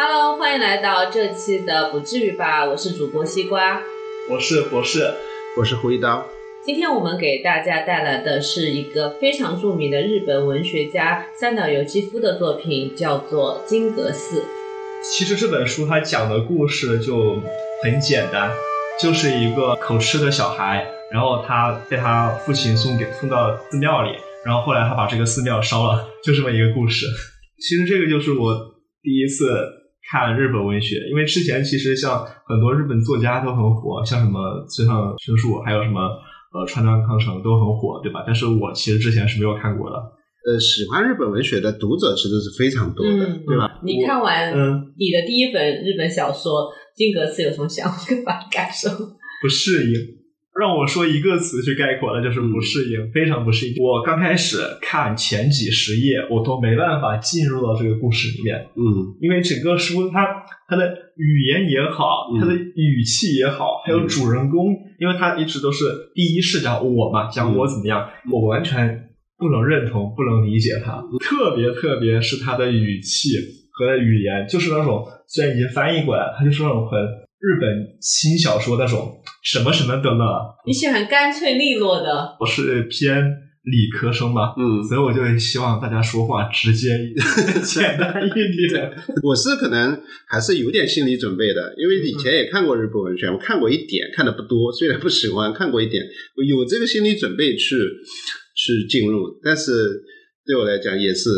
Hello，欢迎来到这期的不至于吧，我是主播西瓜，我是博士，我是胡一刀。今天我们给大家带来的是一个非常著名的日本文学家三岛由纪夫的作品，叫做《金阁寺》。其实这本书它讲的故事就很简单，就是一个口吃的小孩，然后他被他父亲送给送到寺庙里，然后后来他把这个寺庙烧了，就这么一个故事。其实这个就是我第一次看日本文学，因为之前其实像很多日本作家都很火，像什么村上春树，还有什么呃川端康成都很火，对吧？但是我其实之前是没有看过的。呃，喜欢日本文学的读者其实是非常多的，嗯对吧？你看完嗯你的第一本日本小说《金阁寺》有什么想法感受？不适应，让我说一个词去概括了，就是不适应，非常不适应。我刚开始看前几十页，我都没办法进入到这个故事里面，嗯。因为整个书它它的语言也好，嗯。它的语气也好，还有主人公，因为他一直都是第一视角我嘛，讲我怎么样，我完全不能认同，不能理解他，特别特别是他的语气和语言，就是那种虽然已经翻译过来，他就是那种很日本轻小说那种什么什么的了。你喜欢干脆利落的，我是偏理科生嘛，嗯，所以我就希望大家说话直接一点、简单一点。我是可能还是有点心理准备的，因为以前也看过日本文学，我看过一点，看的不多，虽然不喜欢，看过一点，我有这个心理准备去去进入，但是对我来讲也是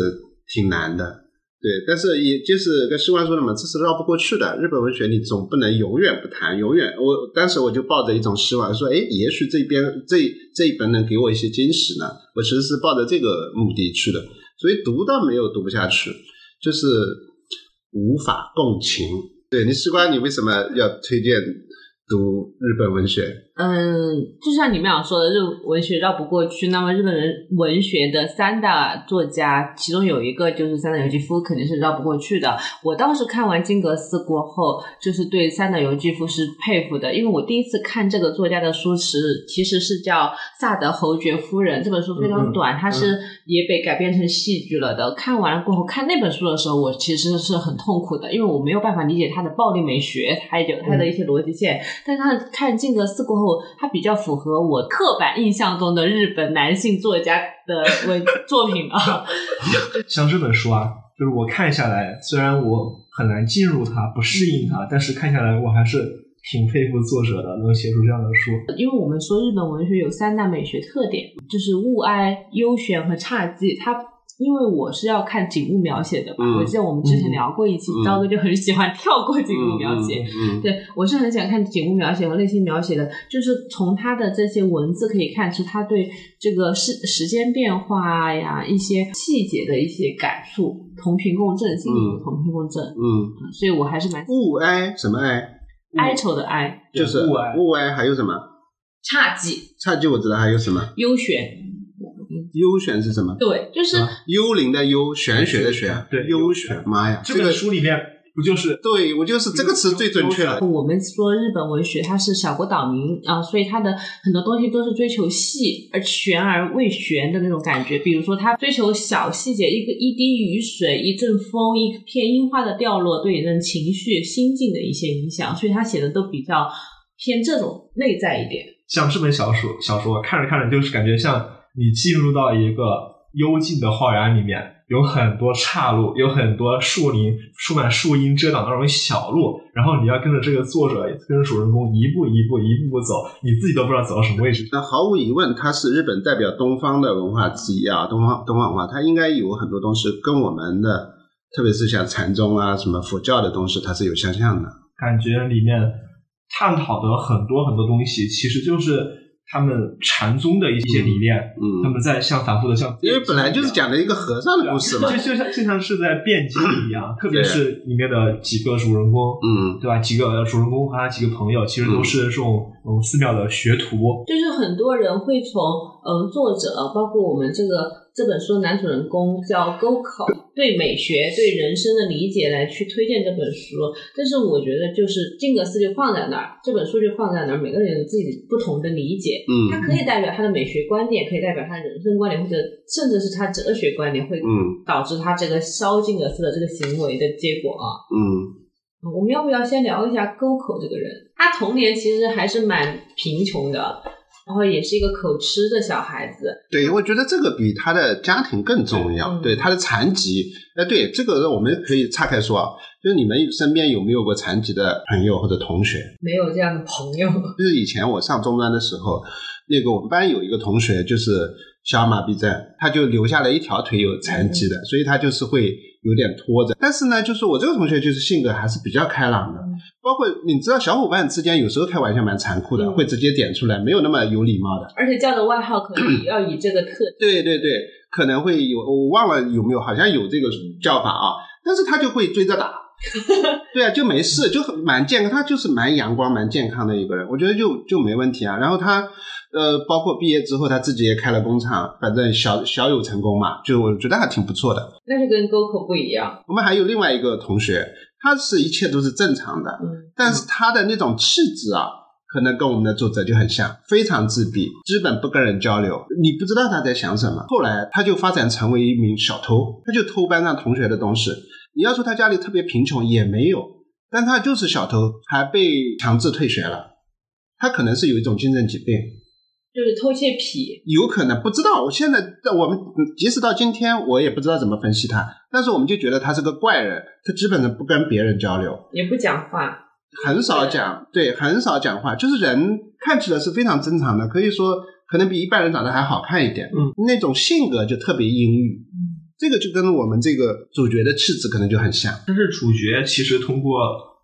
挺难的。对，但是也就是跟西瓜说的嘛，这是绕不过去的。日本文学你总不能永远不谈，永远。我当时我就抱着一种希望，说，哎，也许这边这这一本能给我一些惊喜呢。我其实是抱着这个目的去的，所以读倒没有读不下去，就是无法共情。对你，西瓜，你为什么要推荐读日本文学？嗯，就像你们俩说的，日文学绕不过去。那么日本人文学的三大作家，其中有一个就是三岛由纪夫，肯定是绕不过去的。我当时看完《金阁寺》过后，就是对三岛由纪夫是佩服的，因为我第一次看这个作家的书是其实是叫《萨德侯爵夫人》这本书非常短，它是也被改编成戏剧了的。看完了过后，看那本书的时候，我其实是很痛苦的，因为我没有办法理解他的暴力美学，还有他的一些逻辑线。但是他看《金阁寺》过后，它比较符合我刻板印象中的日本男性作家的文 作品啊。像这本书啊，就是我看下来，虽然我很难进入它，不适应它，但是看下来我还是挺佩服作者的，能写出这样的书。因为我们说日本文学有三大美学特点，就是物哀、幽玄和侘寂。它因为我是要看景物描写的吧，嗯我记得我们之前聊过一期，嗯刀哥就很喜欢跳过景物描写。嗯，嗯，对，我是很喜欢看景物描写和内心描写的，就是从他的这些文字可以看出他对这个时时间变化呀、一些细节的一些感触，同频共振，心理嗯同频共振，嗯，所以我还是蛮物哀什么哀？哀愁的哀，就是物哀物哀，还有什么？侘寂、侘寂我知道，还有什么？幽玄，幽玄是什么？对，就是啊幽灵的幽，玄学的玄，对优选。妈呀，这本个书里面不就是对我就是这个词最准确了。我们说日本文学它是小国岛民啊、所以它的很多东西都是追求细而玄而未玄的那种感觉。比如说，它追求小细节，一个一滴雨水、一阵风、一片樱花的掉落，对人情绪、心境的一些影响，所以他写的都比较偏这种内在一点。像这本小说，小说看着看着就是感觉像你进入到一个幽静的花园里面，有很多岔路，有很多树林，树满树荫遮挡的那种小路，然后你要跟着这个作者，跟着主人公一步一步一步步走，你自己都不知道走到什么位置。那毫无疑问，它是日本代表东方的文化之一啊，东方东方文化，它应该有很多东西跟我们的，特别是像禅宗啊、什么佛教的东西，它是有相像的。感觉里面探讨的很多很多东西，其实就是他们禅宗的一些理念，他嗯，们在像反复的像，因为本来就是讲的一个和尚的故事嘛。就就像就像是在辩经一样，特别是里面的几个主人公，嗯对吧？几个主人公和他几个朋友，其实都是这种嗯寺庙的学徒，就是很多人会从嗯，作者包括我们这个这本书的男主人公叫沟口，对美学、对人生的理解来去推荐这本书。但是我觉得，就是金格斯就放在那儿，这本书就放在那儿，每个人有自己不同的理解。嗯它可以代表他的美学观点，可以代表他的人生观点，或者甚至是他哲学观点，会嗯导致他这个烧金格斯的这个行为的结果啊。嗯我们要不要先聊一下沟口这个人？他童年其实还是蛮贫穷的，然后也是一个口吃的小孩子。对，我觉得这个比他的家庭更重要。嗯对他的残疾，哎，对这个我们可以岔开说啊，就是你们身边有没有过残疾的朋友或者同学？没有这样的朋友，就是以前我上中专的时候，那个我们班有一个同学就是小儿麻痹症，他就留下了一条腿有残疾的，所以他就是会有点拖着。但是呢，就是我这个同学就是性格还是比较开朗的，嗯包括你知道小伙伴之间有时候开玩笑蛮残酷的，嗯会直接点出来，没有那么有礼貌的。而且叫的外号可能要以这个特对对对，可能会有，我忘了有没有，好像有这个叫法啊，但是他就会追着打。对啊，就没事，就很蛮健康，他就是蛮阳光、蛮健康的一个人，我觉得就就没问题啊。然后他呃，包括毕业之后，他自己也开了工厂，反正小小有成功嘛，就我觉得还挺不错的。那就跟沟口不一样。我们还有另外一个同学，他是一切都是正常的，嗯，但是他的那种气质啊，可能跟我们的作者就很像，非常自闭，基本不跟人交流，你不知道他在想什么。后来他就发展成为一名小偷，他就偷班上同学的东西。你要说他家里特别贫穷也没有，但他就是小偷，还被强制退学了。他可能是有一种精神疾病，就是偷窃癖。有可能不知道。我现在我们即使到今天，我也不知道怎么分析他，但是我们就觉得他是个怪人，他基本上不跟别人交流。也不讲话，很少讲，对，很少讲话，就是人看起来是非常正常的，可以说可能比一般人长得还好看一点，嗯，那种性格就特别阴郁，嗯，这个就跟我们这个主角的气质可能就很像，但是主角其实通过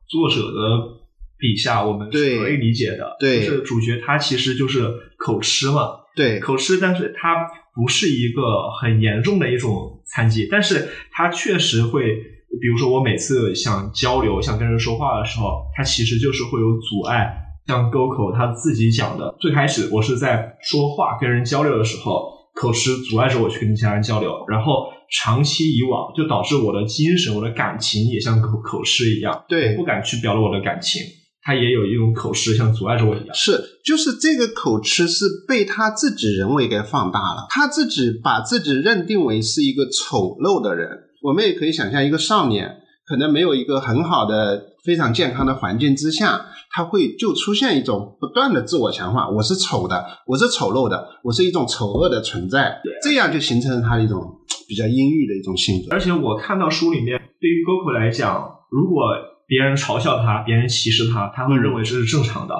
作者的笔下，我们是可以理解的。对就是主角他其实就是口吃嘛，对，口吃，但是他不是一个很严重的一种残疾，但是他确实会，比如说我每次想交流、想跟人说话的时候，他其实就是会有阻碍。像 Goko 他自己讲的，最开始我是在说话跟人交流的时候，口吃阻碍着我去跟其他人交流，然后长期以往就导致我的精神、我的感情也像口口吃一样，对不敢去表露我的感情，他也有一种口吃像阻碍着我一样。是，就是这个口吃是被他自己人为给放大了，他自己把自己认定为是一个丑陋的人。我们也可以想象，一个少年可能没有一个很好的、非常健康的环境之下，他会就出现一种不断的自我强化：我是丑的，我是丑陋的，我是一种丑恶的存在。这样就形成了他的一种比较阴郁的一种性格。而且我看到书里面，对于 Goku 来讲，如果别人嘲笑他，别人歧视他，他会认为这是正常的。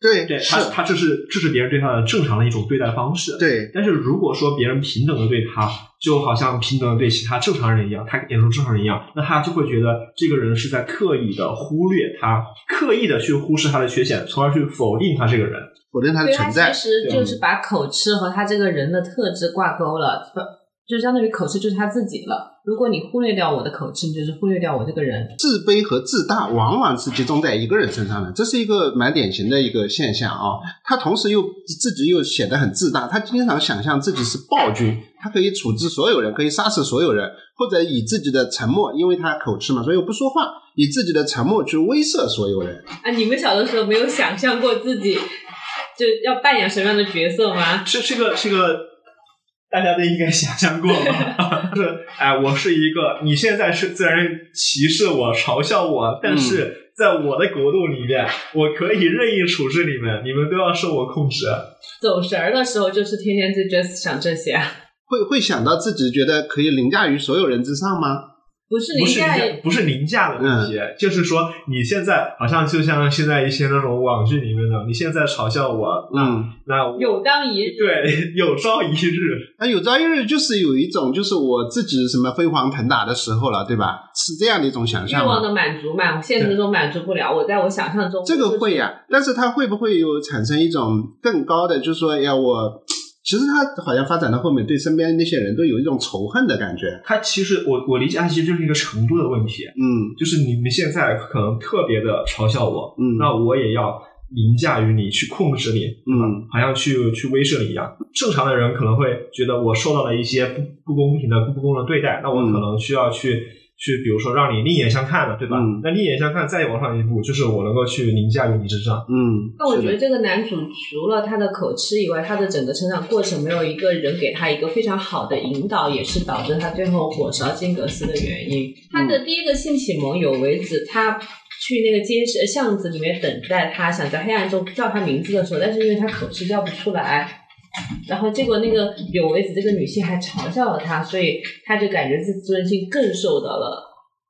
对，对他，，他这是这是别人对他的正常的一种对待方式。。对，但是如果说别人平等的对他，就好像平等的对其他正常人一样，他眼中正常人一样，那他就会觉得这个人是在刻意的忽略他，刻意的去忽视他的缺陷，从而去否定他这个人。否定他的存在其。实就是把口吃和他这个人的特质挂钩了，不就相当于口吃就是他自己了。如果你忽略掉我的口吃，你就是忽略掉我这个人。自卑和自大往往是集中在一个人身上的，这是一个蛮典型的一个现象啊。他同时又自己又显得很自大，他经常想象自己是暴君，他可以处置所有人，可以杀死所有人，或者以自己的沉默，因为他口吃嘛，所以我不说话，以自己的沉默去威慑所有人。啊，你们小的时候没有想象过自己就要扮演什么样的角色吗？是这个这个，大家都应该想象过吧？就是哎，我是一个，你现在是自然歧视我、嘲笑我，但是在我的国度里面，我可以任意处置你们，你们都要受我控制。走神儿的时候就是天天就 just 想这些啊，会会想到自己觉得可以凌驾于所有人之上吗？不是不是凌驾，不是凌驾的问题，就是说你现在好像就像现在一些那种网剧里面的，你现在嘲笑我，嗯，那有当一日。对 有朝一日，那有朝一日就是有一种就是我自己什么飞黄腾达的时候了，对吧？是这样的一种想象欲？望的满足嘛，现实中满足不了，我在我想象中这个会呀、但是它会不会有产生一种更高的，就是说，要我，其实他好像发展到后面，对身边那些人都有一种仇恨的感觉。他其实我我理解他其实就是一个程度的问题，嗯就是你们现在可能特别的嘲笑我，嗯，那我也要凌驾于你，去控制你，嗯，好像去去威慑你一样。正常的人可能会觉得我受到了一些不不公平的、不公的对待，那我可能需要去。去，比如说让你另眼相看的，对吧？嗯那另眼相看再往上一步，就是我能够去凌驾于你之上。嗯，那我觉得这个男主除了他的口吃以外，他的整个成长过程没有一个人给他一个非常好的引导，也是导致他最后火烧金阁寺的原因。他的第一个性启蒙有为子，他去那个街市巷子里面等待他，想在黑暗中叫他名字的时候，但是因为他口吃叫不出来。然后结果那个有为子这个女性还嘲笑了他，所以他就感觉自尊心更受到了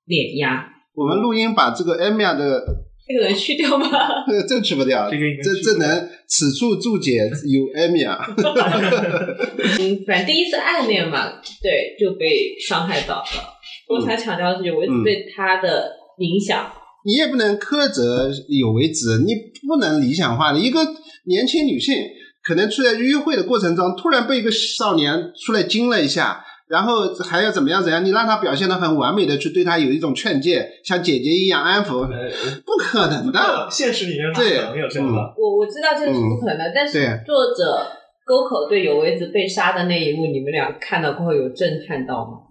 碾压。我们录音把这个 Emilia 的这个能去掉吗？这去不掉，这这这能此处注解有 Emilia，嗯，反正第一次暗恋嘛，对，就被伤害到了。我才强调的是有为子对他的影响。你也不能苛责有为子，你不能理想化的。一个年轻女性可能处在约会的过程中，突然被一个少年出来惊了一下，然后还要怎么样怎样？你让他表现的很完美的去对他有一种劝诫，像姐姐一样安抚，呃，不可能的。现实里面不对可能有这样的。我我知道这个是不可能的，但是作者沟口对有为子被杀的那一幕，你们俩看到过后有震撼到吗？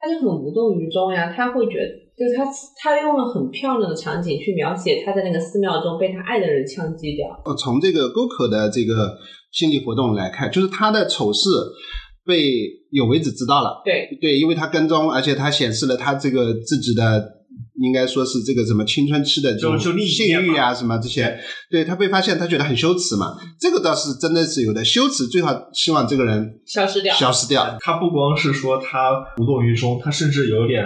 他就很无动于衷呀，他会觉得，就是他他用了很漂亮的场景去描写他在那个寺庙中被他爱的人枪击掉。呃从这个沟口的这个心理活动来看，就是他的丑事被有为子知道了。对，对，因为他跟踪，而且他显示了他这个自己的，应该说是这个什么青春期的这种性欲啊，什么这些，对他被发现，他觉得很羞耻嘛。这个倒是真的是有的，羞耻最好希望这个人消失掉，消失掉。他不光是说他无动于衷，他甚至有点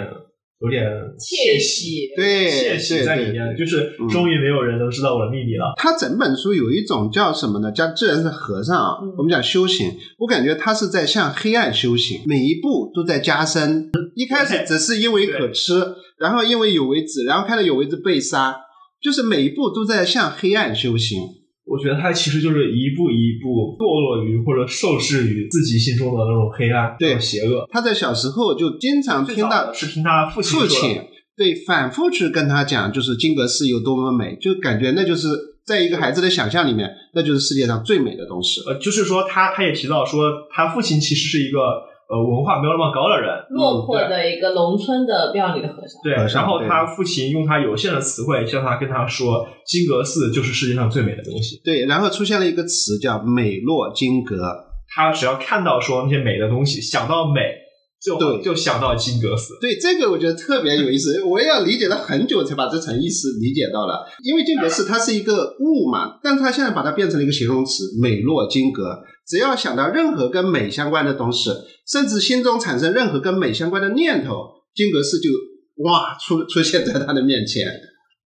有点窃喜，对，窃喜在里面，就是嗯终于没有人能知道我的秘密了。他整本书有一种叫什么呢？叫自然是和尚啊。嗯我们讲修行，我感觉他是在向黑暗修行，每一步都在加深。一开始只是因为可吃，然后因为有为子，然后看到有为子被杀，就是每一步都在向黑暗修行。我觉得他其实就是一步一步堕落于或者受制于自己心中的那种黑暗、对邪恶。他在小时候就经常听到是听他父亲父亲对反复去跟他讲，就是金阁寺有多么美，就感觉那就是在一个孩子的想象里面，那就是世界上最美的东西。呃，就是说他他也提到说，他父亲其实是一个呃文化没有那么高的人，落魄的一个农村的庙里的和尚。对，然后他父亲用他有限的词汇，向他跟他说，金阁寺就是世界上最美的东西。对，然后出现了一个词叫“美若金阁他只要看到说那些美的东西，想到美，就对就想到金阁寺”。。对，这个我觉得特别有意思，我也要理解了很久才把这层意思理解到了。因为金阁寺它是一个物嘛，但是它现在把它变成了一个形容词“美若金阁”。只要想到任何跟美相关的东西，甚至心中产生任何跟美相关的念头，金阁寺就哇出出现在他的面前，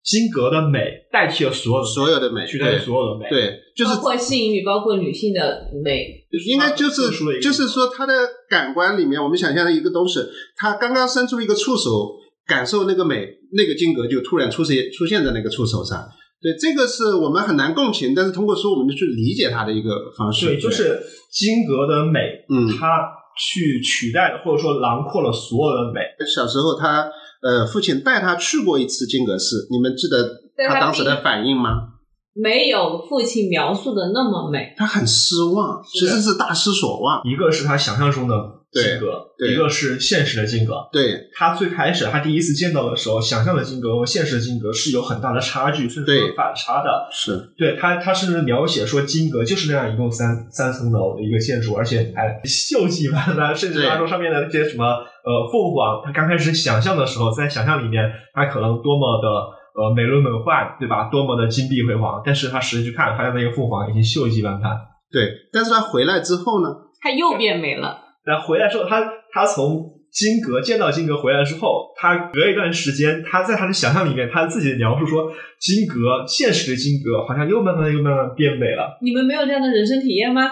金格的美代替了所有的所有的美，取代了所有的美。，对，就是包括性欲，包括女性的美，应该就是就是说，他的感官里面，我们想象的一个东西，他刚刚伸出一个触手，感受那个美，那个金格就突然出现出现在那个触手上。对，这个是我们很难共情，但是通过书我们就去理解它的一个方式。对，就是金格的美，嗯它去取代了或者说囊括了所有的美。小时候他呃父亲带他去过一次金阁寺，你们记得他他当时的反应吗？没有父亲描述的那么美。他很失望，其实是大失所望。一个是他想象中的金阁，对对一个是现实的金阁。对他最开始他第一次见到的时候，想象的金阁和现实的金阁是有很大的差距，甚至有反差的。是，对他，他甚至描写说金阁就是那样一共三三层楼的一个建筑，而且还锈迹斑斑，甚至他说上面的那些什么呃凤凰，他刚开始想象的时候，在想象里面，他可能多么的呃美轮美奂，对吧？多么的金碧辉煌，但是他实际去看，发现那个凤凰已经锈迹斑斑。对。但是他回来之后呢？他又变美了，但回来之后，他他从金阁见到金阁回来之后，他隔一段时间，他在他的想象里面，他自己的描述说，金阁现实的金阁好像又慢慢又慢慢变美了。你们没有这样的人生体验吗？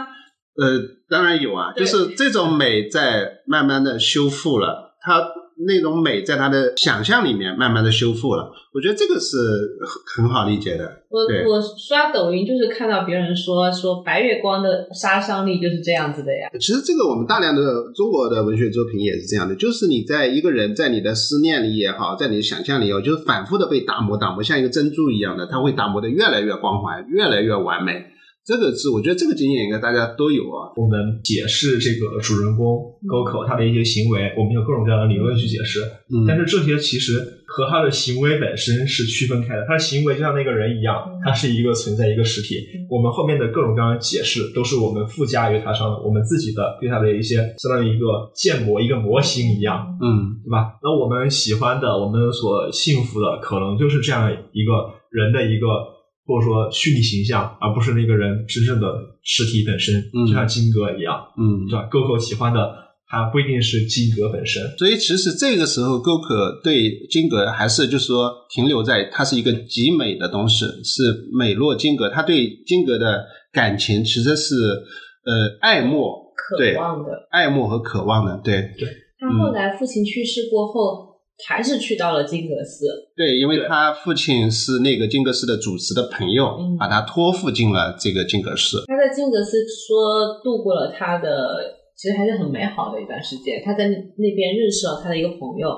呃，当然有啊，就是这种美在慢慢的修复了。它那种美在他的想象里面慢慢的修复了。我觉得这个是很很好理解的。我我刷抖音就是看到别人说说白月光的杀伤力就是这样子的呀。其实这个我们大量的中国的文学作品也是这样的，就是你在一个人在你的思念里也好，在你的想象里也好，就是反复的被打磨打磨，像一个珍珠一样的，它会打磨的越来越光滑，越来越完美。这个是我觉得这个经验应该大家都有啊。我们解释这个主人公沟口他的一些行为，我们有各种各样的理论去解释，嗯但是这些其实和他的行为本身是区分开的。他的行为就像那个人一样，他是一个存在一个实体。我们后面的各种各样的解释都是我们附加于他上的，我们自己的对他的一些相当于一个建模、一个模型一样。嗯对吧？那我们喜欢的，我们所幸福的，可能就是这样一个人的一个或者说虚拟形象，而不是那个人真正的实体本身，嗯就像金格一样，嗯对吧？沟口喜欢的，他不一定是金格本身，所以其实这个时候，沟可对金格还是就是说停留在它是一个极美的东西，是美若金格。他对金格的感情其实是呃爱慕、渴望的。爱慕和渴望的。对他后来父亲去世过后，还是去到了金阁寺。对，因为他父亲是那个金阁寺的主持的朋友，嗯把他托付进了这个金阁寺。他在金阁寺说度过了他的，其实还是很美好的一段时间。他在那边认识了他的一个朋友。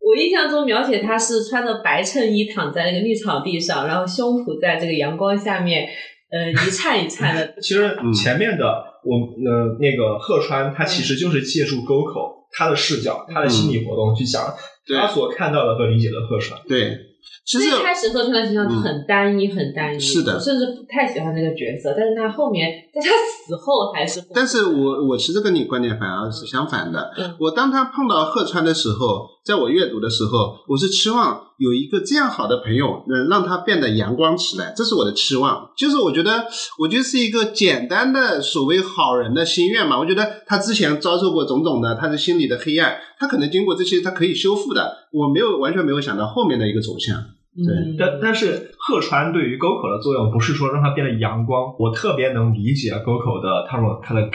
我印象中描写他是穿着白衬衣躺在那个绿草地上，然后胸脯在这个阳光下面，呃，一颤一颤的。其实嗯前面的我呃那个鹤川，他其实就是借助沟口他的视角、他的心理活动去讲对他所看到的和理解的鹤川。对，其实一开始贺川的形象嗯很单一，很单一，是的我甚至不太喜欢这个角色。但是他后面在他死后还是，但是我我其实跟你观点反而是相反的。嗯我当他碰到贺川的时候，在我阅读的时候，我是期望有一个这样好的朋友，能让他变得阳光起来，这是我的期望。就是我觉得，我觉得是一个简单的所谓好人的心愿嘛。我觉得他之前遭受过种种的他的心里的黑暗，他可能经过这些，他可以修复的。我没有完全没有想到后面的一个走向。对，但但是鹤川对于沟口的作用不是说让他变得阳光，我特别能理解沟口的他说他的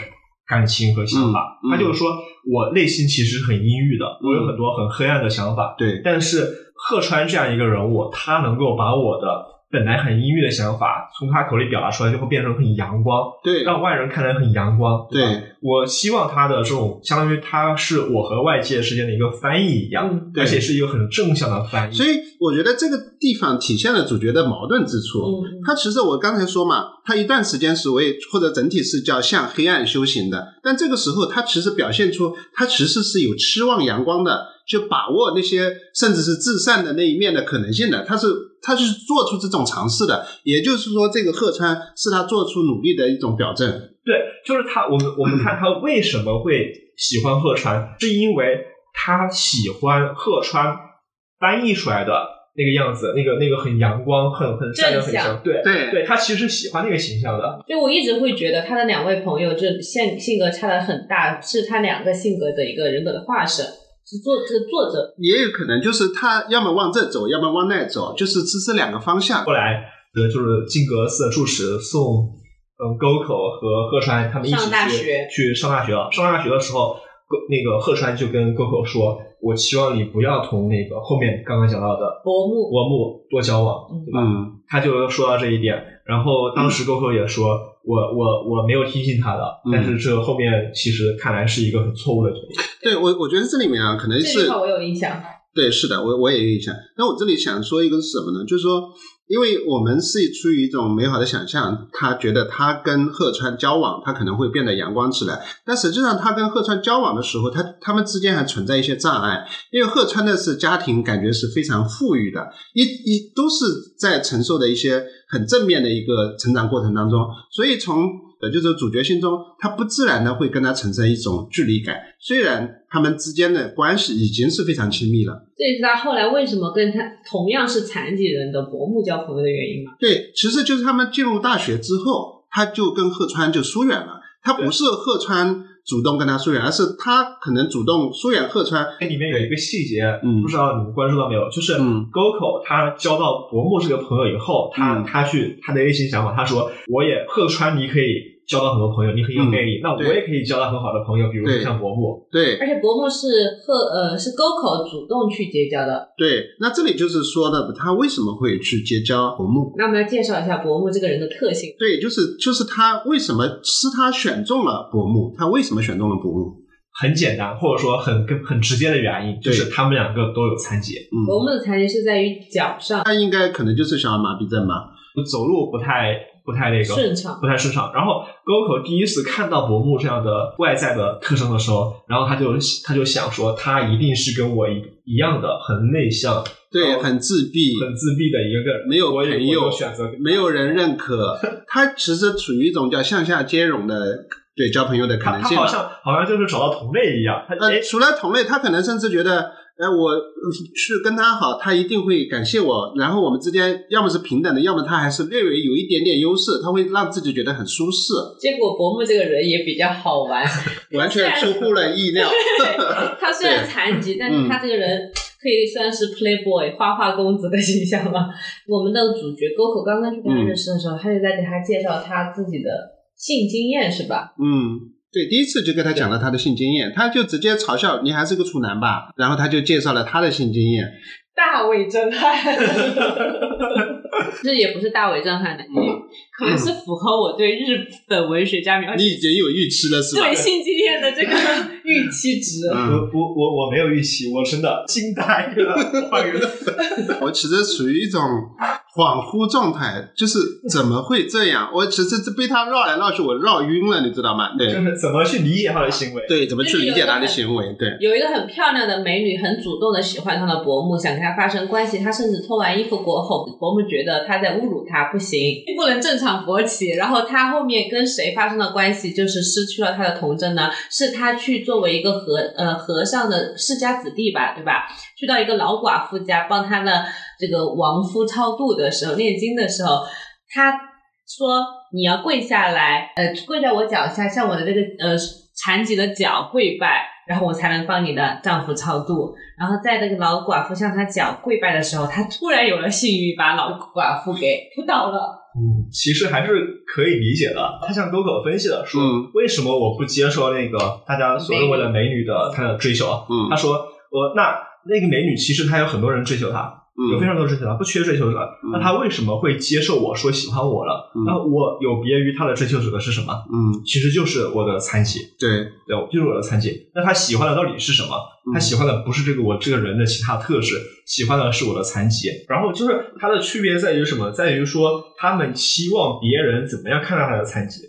感情和想法，他就是说我内心其实很阴郁的，我有很多很黑暗的想法，对，但是贺川这样一个人物，他能够把我的本来很阴郁的想法从他口里表达出来，就会变成很阳光，对，让外人看来很阳光。吧对，我希望他的这种相当于他是我和外界之间的一个翻译一样，嗯而且是一个很正向的翻译。所以我觉得这个地方体现了主角的矛盾之处。嗯他其实我刚才说嘛，他一段时间所谓或者整体是叫向黑暗修行的，但这个时候他其实表现出他其实是有期望阳光的，就把握那些甚至是至善的那一面的可能性的，他是他是做出这种尝试的，也就是说，这个鹤川是他做出努力的一种表证。对，就是他，我们我们看他为什么会喜欢鹤川，是因为他喜欢鹤川翻译出来的那个样子，那个那个很阳光、很很善良、很正，对对对，他其实喜欢那个形象的。所以我一直会觉得他的两位朋友这性性格差的很大，是他两个性格的一个人格的化身，是作这个作者。也有可能就是他要么往这走，要么往那走，就是只是两个方向后。来，呃，就是金阁寺的住持送嗯沟口和鹤川他们一起上大去学去上大学了。上大学的时候，沟那个鹤川就跟沟口说：“我希望你不要同那个后面刚刚讲到的伯木，国木多交往，对吧？”嗯，他就说到这一点，然后当时沟口也说。我我我没有提醒他的，嗯但是这后面其实看来是一个很错误的决定。对我我觉得这里面啊，可能是这句话我有印象。对，是的，我我也有印象。那我这里想说一个是什么呢？就是说，因为我们是出于一种美好的想象，他觉得他跟贺川交往，他可能会变得阳光起来。但实际上，他跟贺川交往的时候，他他们之间还存在一些障碍。因为贺川的是家庭，感觉是非常富裕的，一一都是在承受的一些很正面的一个成长过程当中，所以从呃，就是主角心中，他不自然的会跟他产生一种距离感。虽然他们之间的关系已经是非常亲密了。这也是他后来为什么跟他同样是残疾人的伯木交朋友的原因嘛。对，其实就是他们进入大学之后，他就跟鹤川就疏远了。他不是鹤川主动跟他疏远，而是他可能主动疏远鹤川。哎，里面有一个细节，嗯不知道你们关注到没有？就是嗯沟口他交到伯木这个朋友以后，他、嗯他去他的内心想法，他说我也鹤川，你可以交到很多朋友，你很有嗯魅力，那我也可以交到很好的朋友，比如说像伯木。对而且伯木是和呃是沟口主动去结交的。对，那这里就是说的他为什么会去结交伯木。那我们来介绍一下伯木这个人的特性。对，就是就是他为什么是他选中了伯木？他为什么选中了伯木？很简单，或者说很跟很直接的原因，就是他们两个都有残疾，嗯，伯木的残疾是在于脚上他应该可能就是小儿麻痹症吧？走路不太不太那个顺畅。不太顺畅。然后沟口第一次看到伯木这样的外在的特征的时候，然后他就他就想说，他一定是跟我一一样的很内向、对，很自闭，很自闭的一个人，没有我也朋友选择没有人认可。他其实处于一种叫向下兼容的对交朋友的可能性吧。他好像好像就是找到同类一样，呃，除了同类，他可能甚至觉得，呃，我呃去跟他好，他一定会感谢我，然后我们之间要么是平等的，要么他还是略微有一点点优势，他会让自己觉得很舒适，结果伯母这个人也比较好玩，完全出乎了意料。他虽然残疾，但是他这个人可以算是 playboy 花花公子的形象吧。我们的主角沟口刚刚去跟他认识的时候，他就在给他介绍他自己的性经验，是吧？嗯，对，第一次就跟他讲了他的性经验，他就直接嘲笑你还是个处男吧，然后他就介绍了他的性经验。大为震撼，这也不是大为震撼的，可能是符合我对日本文学家描你已经有预期了是吧？对性经验的这个 预期值。嗯，我我我我没有预期，我真的惊呆了，我其实处于一种恍惚状态，就是怎么会这样？我其实这被他绕来绕去，我绕晕了，你知道吗？对就是怎么去理解他的行为。对，怎么去理解他的行为？对，有一个很漂亮的美女，很主动的喜欢上了伯母，想跟他发生关系。他甚至脱完衣服过后，伯母觉得他在侮辱他，不行，不能正常勃起。然后他后面跟谁发生了关系，就是失去了他的童真呢？是他去作为一个和呃和尚的世家子弟吧，对吧？去到一个老寡妇家帮他的这个亡夫超度的时候，念经的时候，他说你要跪下来，呃，跪在我脚下，向我的这个呃残疾的脚跪拜，然后我才能帮你的丈夫超度。然后在这个老寡妇向他脚跪拜的时候，他突然有了性欲，把老寡妇给扑倒了。嗯，其实还是可以理解的。他向狗狗分析了，说、嗯为什么我不接受那个大家所认为的美女的她的追求？嗯他说我那那个美女其实她有很多人追求她，有非嗯常多人追求她，不缺追求者。那他为什么会接受我说喜欢我了？嗯那我有别于他的追求者的是什么？嗯，其实就是我的残疾，对，对，就是我的残疾。那他喜欢的到底是什么？他喜欢的不是这个我这个人的其他特质，喜欢的是我的残疾。然后就是它的区别在于什么？在于说他们期望别人怎么样看待他的残疾。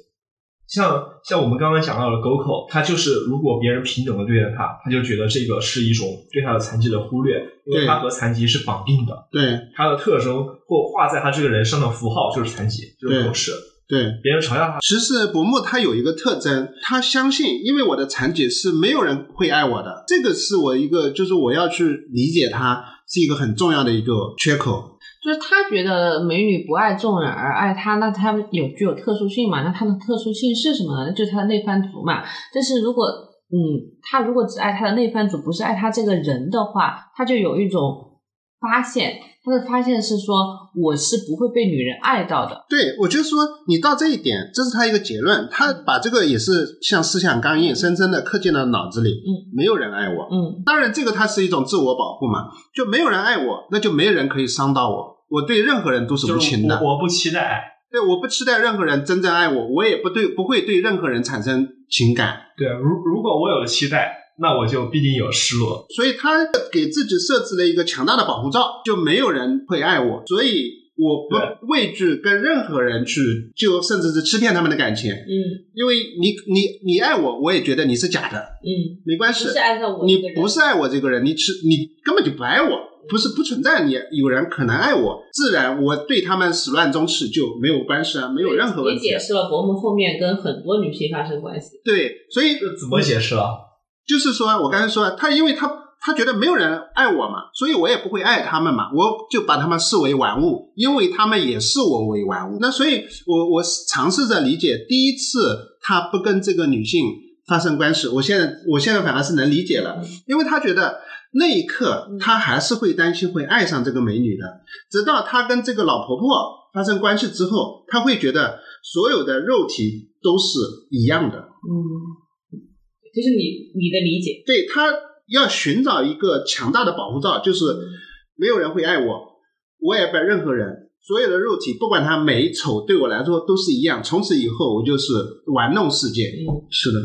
像像我们刚刚讲到的狗口，他就是如果别人平等的对待他，他就觉得这个是一种对他的残疾的忽略，因为对他和残疾是绑定的，对，他的特征或画在他这个人上的符号就是残疾，就是对口齿。对。别人嘲笑他，其实伯木他有一个特征，他相信，因为我的残疾是没有人会爱我的，这个是我一个，就是我要去理解他是一个很重要的一个缺口。就是他觉得美女不爱众人而爱他，那他有具有特殊性嘛？那他的特殊性是什么呢？就是他的内藩族嘛。但是如果嗯，他如果只爱他的内藩族，不是爱他这个人的话，他就有一种发现，他的发现是说我是不会被女人爱到的。对，我就说你到这一点，这是他一个结论，他把这个也是像思想钢印，深深的刻进了脑子里。嗯，没有人爱我。嗯，当然，这个他是一种自我保护嘛，就没有人爱我，那就没有人可以伤到我。我对任何人都是无就是情的，我我不期待。对，我不期待任何人真正爱我，我也不对不会对任何人产生情感。对，如如果我有了期待，那我就必定有失落。所以他给自己设置了一个强大的保护罩，就没有人会爱我，所以我不畏惧跟任何人去，就甚至是欺骗他们的感情，嗯因为你你你爱我，我也觉得你是假的，嗯，没关系不是，爱上我你不是爱我这个人，你是你根本就不爱我，不是不存在你有人可能爱我，自然我对他们始乱终弃就没有关系啊，没有任何问题也解。释了伯母后面跟很多女性发生关系。对，所以这怎么解释啊？就是说我刚才说，他因为他他觉得没有人爱我嘛，所以我也不会爱他们嘛，我就把他们视为玩物，因为他们也视我为玩物。那所以我我尝试着理解，第一次他不跟这个女性发生关系，我现在我现在反而是能理解了，因为他觉得。那一刻，他还是会担心会爱上这个美女的。直到他跟这个老婆婆发生关系之后，他会觉得所有的肉体都是一样的。嗯，就是你你的理解，对他要寻找一个强大的保护罩，就是没有人会爱我，我也不爱任何人。所有的肉体，不管它美丑，对我来说都是一样。从此以后，我就是玩弄世界。嗯，是的。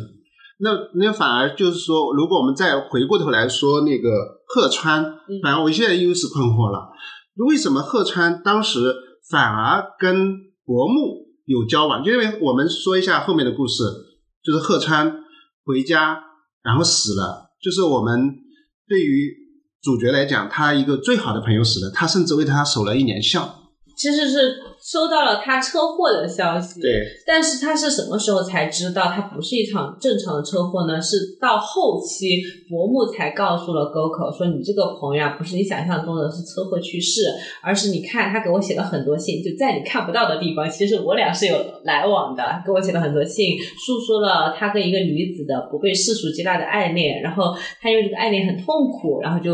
那那反而就是说，如果我们再回过头来说那个鹤川，反而我现在又是困惑了，为什么鹤川当时反而跟伯木有交往？就因为我们说一下后面的故事，就是鹤川回家然后死了，就是我们对于主角来讲，他一个最好的朋友死了，他甚至为他守了一年孝。其实是收到了他车祸的消息，对，但是他是什么时候才知道他不是一场正常的车祸呢？是到后期伯木才告诉了沟口说：“你这个朋友啊，不是你想象中的是车祸去世，而是你看他给我写了很多信，就在你看不到的地方，其实我俩是有来往的，给我写了很多信，诉说了他跟一个女子的不被世俗接纳的爱恋，然后他因为这个爱恋很痛苦，然后就。”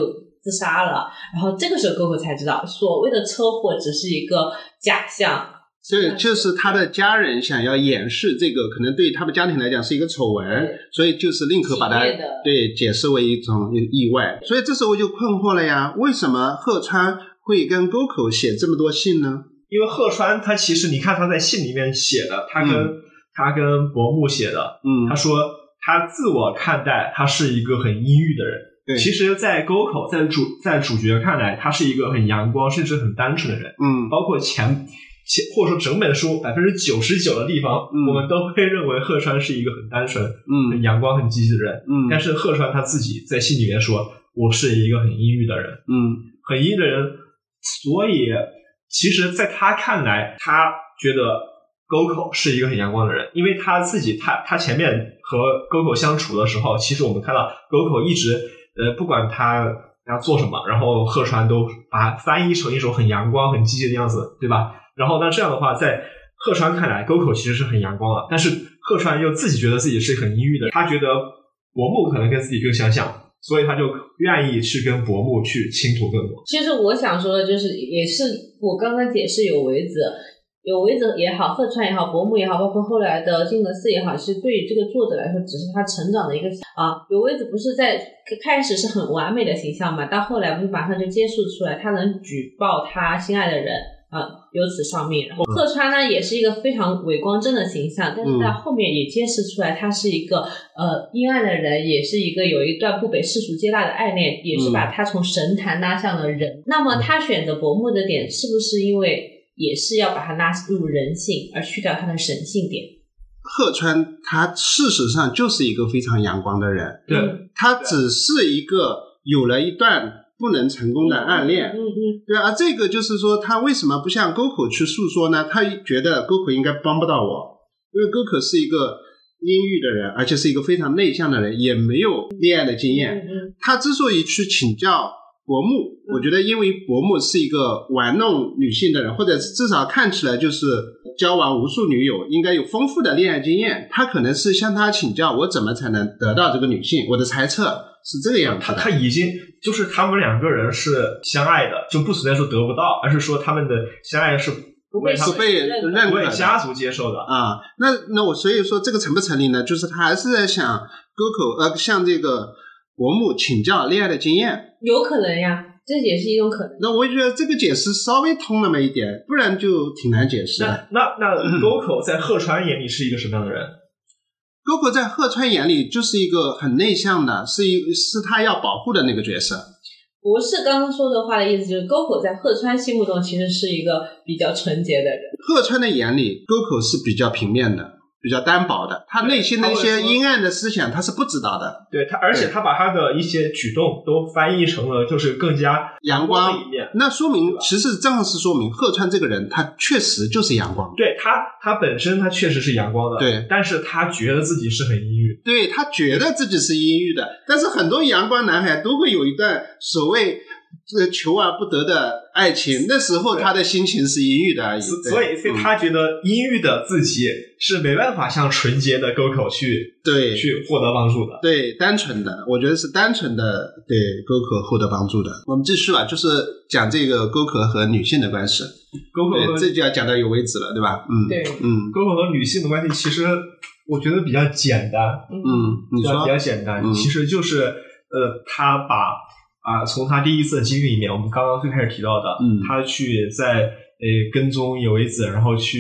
自杀了，然后这个时候哥哥才知道，所谓的车祸只是一个假象。所以就是他的家人想要掩饰这个，可能对他们家庭来讲是一个丑闻，所以就是宁可把它对解释为一种意外。所以这时候我就困惑了呀，为什么鹤川会跟沟口写这么多信呢？因为鹤川他其实你看他在信里面写的，他跟他跟伯木写的，嗯，他说他自我看待他是一个很阴郁的人。其实，在沟口，在主在主角看来，他是一个很阳光，甚至很单纯的人。嗯，包括前前或者说整本书百分之九十九的地方，我们都会认为鹤川是一个很单纯、嗯，很阳光、很积极的人。嗯，但是鹤川他自己在信里面说：“我是一个很阴郁的人。”嗯，很阴的人。所以，其实，在他看来，他觉得沟口是一个很阳光的人，因为他自己，他他前面和沟口相处的时候，其实我们看到沟口一直。呃，不管他要做什么，然后鹤川都把翻译成一种很阳光、很积极的样子，对吧？然后那这样的话，在鹤川看来，沟口其实是很阳光的，但是鹤川又自己觉得自己是很阴郁的，他觉得伯木可能跟自己更相像，所以他就愿意去跟伯木去倾吐更多。其实我想说的就是，也是我刚刚解释有为子。有为者也好，鹤川也好，伯木也好，包括后来的金阁寺也好，其实对于这个作者来说，只是他成长的一个啊。有为子不是在开始是很完美的形象嘛，到后来不是马上就揭示出来，他能举报他心爱的人啊，由此丧命。然后鹤川呢，也是一个非常伟光正的形象，但是在后面也揭示出来，他是一个呃阴暗的人，也是一个有一段不被世俗接纳的爱恋，也是把他从神坛拉向了人。那么他选择伯木的点，是不是因为？也是要把它拉入人性，而去掉它的神性点。鹤川他事实上就是一个非常阳光的人，对，他只是一个有了一段不能成功的暗恋，嗯嗯，对而这个就是说，他为什么不向沟口去诉说呢？他觉得沟口应该帮不到我，因为沟口是一个阴郁的人，而且是一个非常内向的人，也没有恋爱的经验。嗯，他之所以去请教。伯木，我觉得因为伯木是一个玩弄女性的人，或者至少看起来就是交往无数女友，应该有丰富的恋爱经验。他可能是向他请教，我怎么才能得到这个女性？我的猜测是这个样子。他他已经就是他们两个人是相爱的，就不存在说得不到，而是说他们的相爱是不被是被认可家族接受的啊。那那我所以说这个成不成立呢？就是他还是在想沟口呃，向这个。伯木请教恋爱的经验，有可能呀，这也是一种可能。那我觉得这个解释稍微通那么一点，不然就挺难解释。那那那 沟口在鹤川眼里是一个什么样的人？沟口在鹤川眼里就是一个很内向的，是一是他要保护的那个角色。不是刚刚说的话的意思，就是沟口在鹤川心目中其实是一个比较纯洁的人。鹤川的眼里，沟口是比较平面的。比较单薄的，他内心的一些阴暗的思想，他是不知道的。对他，而且他把他的一些举动都翻译成了就是更加阳光的一面。那说明，其实正是说明贺川这个人，他确实就是阳光。对他，他本身他确实是阳光的。对，但是他觉得自己是很阴郁。对他觉得自己是阴郁的，但是很多阳光男孩都会有一段所谓这个求而不得的爱情，那时候他的心情是阴郁的而已。所以，所以嗯他觉得阴郁的自己是没办法向纯洁的沟口去对去获得帮助的。对单纯的，我觉得是单纯的对沟口获得帮助的。我们继续吧，就是讲这个沟口和女性的关系。对，沟口和这就要讲到有为止了，对吧？嗯，对，嗯沟口和女性的关系，其实我觉得比较简单，嗯，你说比较简单，嗯其实就是呃，他把啊、从他第一次的经历里面，我们刚刚最开始提到的，嗯。他去在呃跟踪有为子，然后去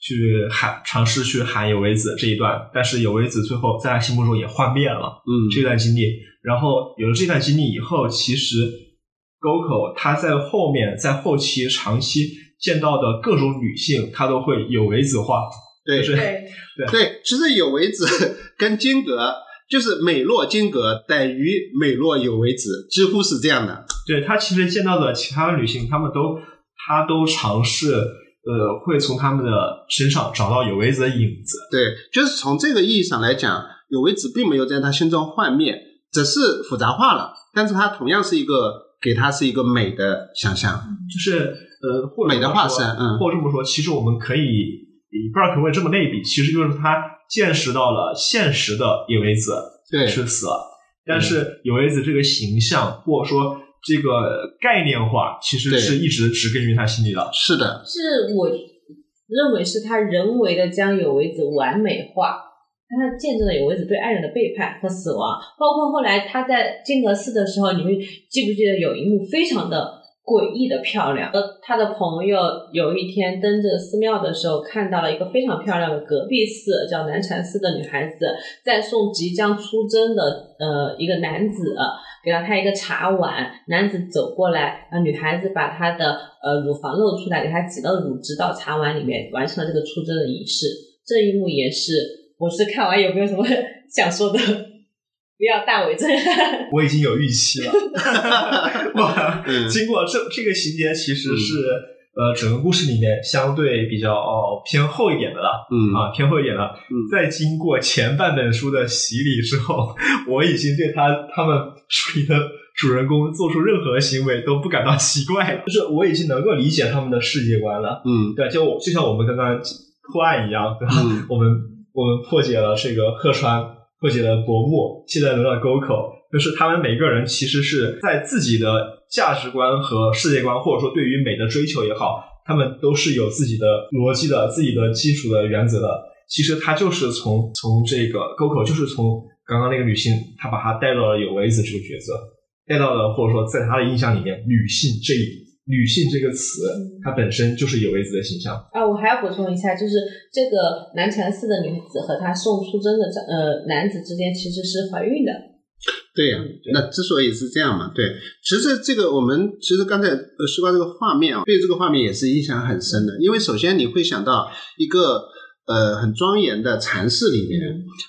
去喊尝试去喊有为子这一段，但是有为子最后在他心目中也幻灭了。嗯。这段经历，然后有了这段经历以后，其实 Goko 他在后面在后期长期见到的各种女性，他都会有为子化，对。就是对，对，其实有为子 跟金阁就是美若金阁等于美若有为子，几乎是这样的。对他其实见到的其他的女性，她们都他都尝试呃会从她们的身上找到有为子的影子，对，就是从这个意义上来讲，有为子并没有在他心中幻灭，只是复杂化了，但是它同样是一个给他是一个美的想象。就是呃或美的化身嗯或这么说，其实我们可以以不知道可不可以这么类比，其实就是他见识到了现实的有为子，对，是死了。但是有为子这个形象，或者说这个概念化，其实是一直植根于他心里的。是的，是我认为是他人为的将有为子完美化，他见证了有为子对爱人的背叛和死亡，包括后来他在金阁寺的时候，你们记不记得有一幕非常的诡异的漂亮？呃，他的朋友有一天登这寺庙的时候，看到了一个非常漂亮的隔壁寺叫南禅寺的女孩子，在送即将出征的呃一个男子。给了他一个茶碗，男子走过来，呃，女孩子把她的呃乳房露出来，给他挤了乳汁到茶碗里面，完成了这个出征的仪式。这一幕也是，我是看完有没有什么 想说的？不要大为震撼。我已经有预期了。哇，嗯经过这这个情节，其实是、呃整个故事里面相对比较、哦、偏厚一点的了。嗯啊，偏厚一点了。嗯在经过前半本书的洗礼之后，我已经对他他们书里的主人公做出任何行为都不感到奇怪了，就是我已经能够理解他们的世界观了。嗯对，就我就像我们刚刚破案一样，对吧？嗯我们我们破解了这个鹤川，破解了薄暮，现在轮到沟口，就是他们每个人其实是在自己的价值观和世界观，或者说对于美的追求也好，他们都是有自己的逻辑的、自己的基础的原则的。其实他就是从从这个沟口，就是从刚刚那个女性，她把她带到了有为子这个角色，带到了或者说在她的印象里面，女性这一女性这个词，它本身就是有为子的形象。啊，我还要补充一下，就是这个南禅寺的女子和她送出征的这呃男子之间其实是怀孕的。对呀、那之所以是这样嘛，对，其实这个我们其实刚才呃说到这个画面啊，对这个画面也是印象很深的，因为首先你会想到一个呃很庄严的禅室里面，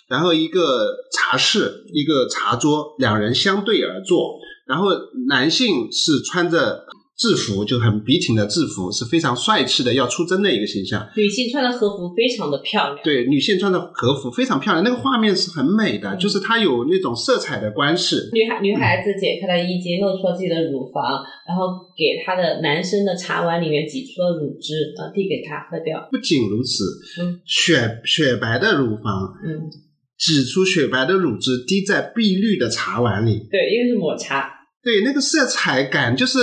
然后一个茶室，一个茶桌，两人相对而坐，然后男性是穿着制服，就很笔挺的制服，是非常帅气的要出征的一个形象。女性穿的和服非常的漂亮。对，女性穿的和服非常漂亮，那个画面是很美的，嗯就是它有那种色彩的关系。女孩女孩子解开了衣襟，露出了自己的乳房，然后给她的男生的茶碗里面挤出了乳汁，呃，递给他喝掉。不仅如此，嗯雪雪白的乳房嗯，挤出雪白的乳汁，滴在碧绿的茶碗里。对，因为是抹茶。对，那个色彩感就是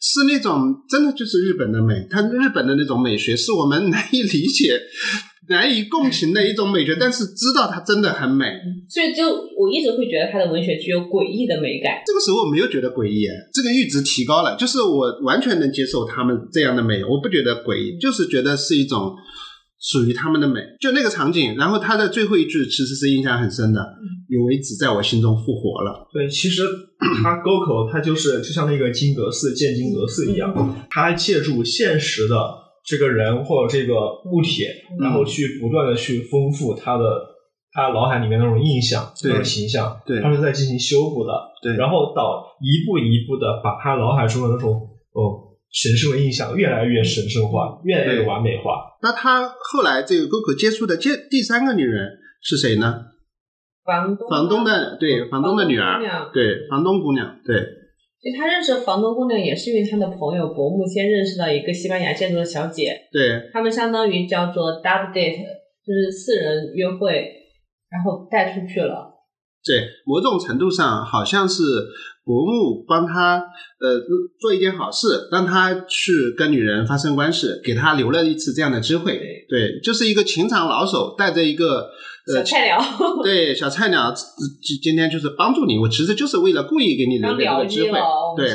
是那种真的就是日本的美，它日本的那种美学是我们 难以理解、难以共情的一种美学，但是知道它真的很美。所以就我一直会觉得他的文学具有诡异的美感。这个时候我没有觉得诡异，这个阈值提高了，就是我完全能接受他们这样的美，我不觉得诡异，就是觉得是一种属于他们的美。就那个场景，然后他的最后一句其实是印象很深的，有为子在我心中复活了。对，其实 他沟口，他就是就像那个金阁寺建金阁寺一样，他借助现实的这个人或者这个物体，然后去不断的去丰富他的他脑海里面那种印象、对。那种形象，对。他是在进行修补的，对。然后到一步一步的把他脑海中的那种哦神圣的印象越来越神圣化，越来越完美化。那他后来这个沟口接触的接第三个女人是谁呢？房东房东的对房东的女儿对房东姑娘对其实他认识房东姑娘也是因为他的朋友伯木先认识到一个西班牙建筑的小姐，对，他们相当于叫做 double date，就是四人约会，然后带出去了。对，某种程度上好像是伯母帮他呃做一件好事，让他去跟女人发生关系，给他留了一次这样的机会。对，就是一个情场老手带着一个小呃菜鸟，对小菜鸟，今今天就是帮助你，我其实就是为了故意给你留当这个机会。对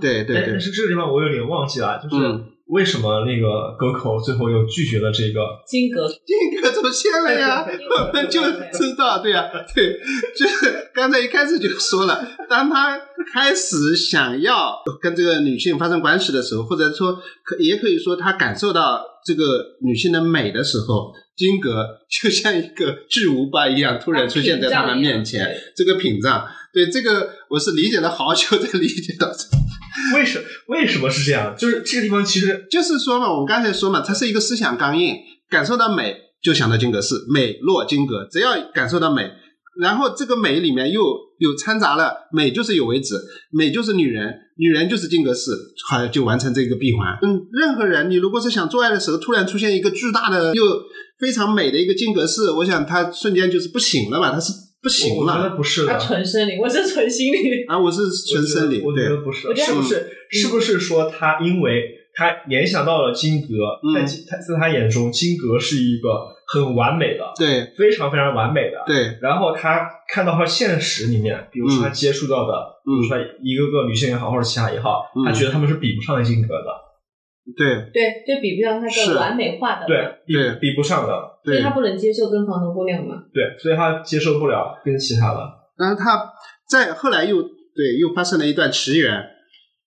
对对对。但，是这个地方我有点忘记了，就是嗯为什么那个沟口最后又拒绝了这个？金格金格出现了呀，我们 就知道，对呀、对，就是 刚才一开始就说了，当他开始想要跟这个女性发生关系的时候，或者说可也可以说他感受到这个女性的美的时候，金格就像一个巨无霸一样，突然出现在他们面前，这个屏障，对这个我是理解了好久才理解到这个。为什为什么是这样？就是这个地方其实就是说嘛，我们刚才说嘛，它是一个思想钢印，感受到美就想到金阁寺，美若金阁，只要感受到美，然后这个美里面又有掺杂了美就是有为止，美就是女人，女人就是金阁寺，好就完成这个闭环。嗯，任何人你如果是想做爱的时候，突然出现一个巨大的又非常美的一个金阁寺，我想他瞬间就是不行了吧，他是不行我觉得不是他的。纯生理，我是纯心理。啊，我是纯生理，我觉得，不是我，觉得是不是是不是说他因为他联想到了金阁，嗯。在金他在他眼中金格是一个很完美的，对。非常非常完美的。对，然后他看到他现实里面，比如说他嗯。接触到的，比如说一个个女性也好，或者其他也好，嗯。他觉得他们是比不上金格的，对。对，就比不上他是。的完美化的，对，比对。比不上的，对。所以他，不能接受跟房东姑娘嘛。对，所以他接受不了跟其他的。然后他在后来又对又发生了一段奇缘，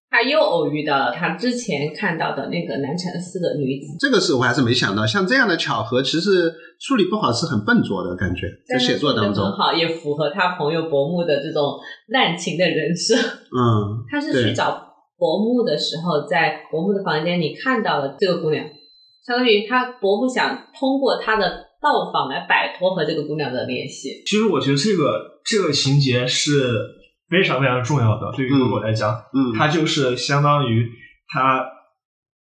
他又偶遇到了他之前看到的那个南禅寺的女子，这个是我还是没想到，像这样的巧合，其实处理不好是很笨拙的感觉，在但是写作当中。很，好，也符合他朋友薄暮的这种滥情的人设。嗯，他是对。去找伯母的时候，在伯母的房间里看到了这个姑娘，相当于他伯母想通过他的到访来摆脱和这个姑娘的联系。其实我觉得这个这个情节是非常非常重要的，对于狗狗来讲，嗯，它就是相当于他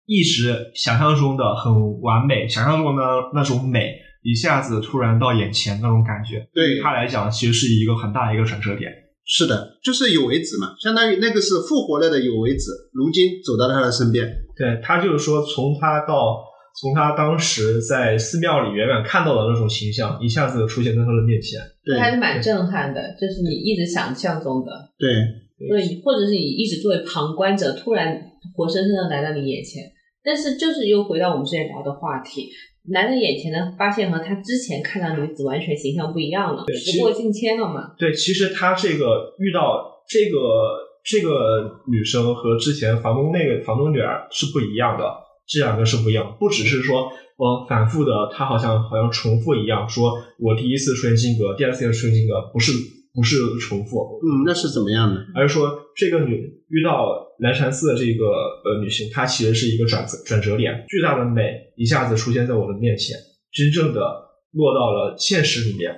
一直想象中的很完美，想象中的那种美，一下子突然到眼前那种感觉，对于他来讲，其实是一个很大的一个转折点。是的，就是有为子嘛，相当于那个是复活了的有为子，如今走到他的身边，对他就是说，从他到从他当时在寺庙里远远看到的那种形象，一下子出现在他的面前。对还是蛮震撼的，就是你一直想象中的，对所以或者是你一直作为旁观者，突然活生生的来到你眼前。但是就是又回到我们之前聊的话题，男人眼前的发现和他之前看到女子完全形象不一样了，时过境迁了嘛。对，其实他这个遇到这个这个女生和之前房东那个房东女儿是不一样的，这两个是不一样，不只是说我反复的，他好像好像重复一样，说我第一次出现性格，第二次出现性格，不是不是重复，嗯，那是怎么样的？而是说这个女遇到南禅寺的这个呃女性，她其实是一个转折转折点，巨大的美一下子出现在我的面前，真正的落到了现实里面，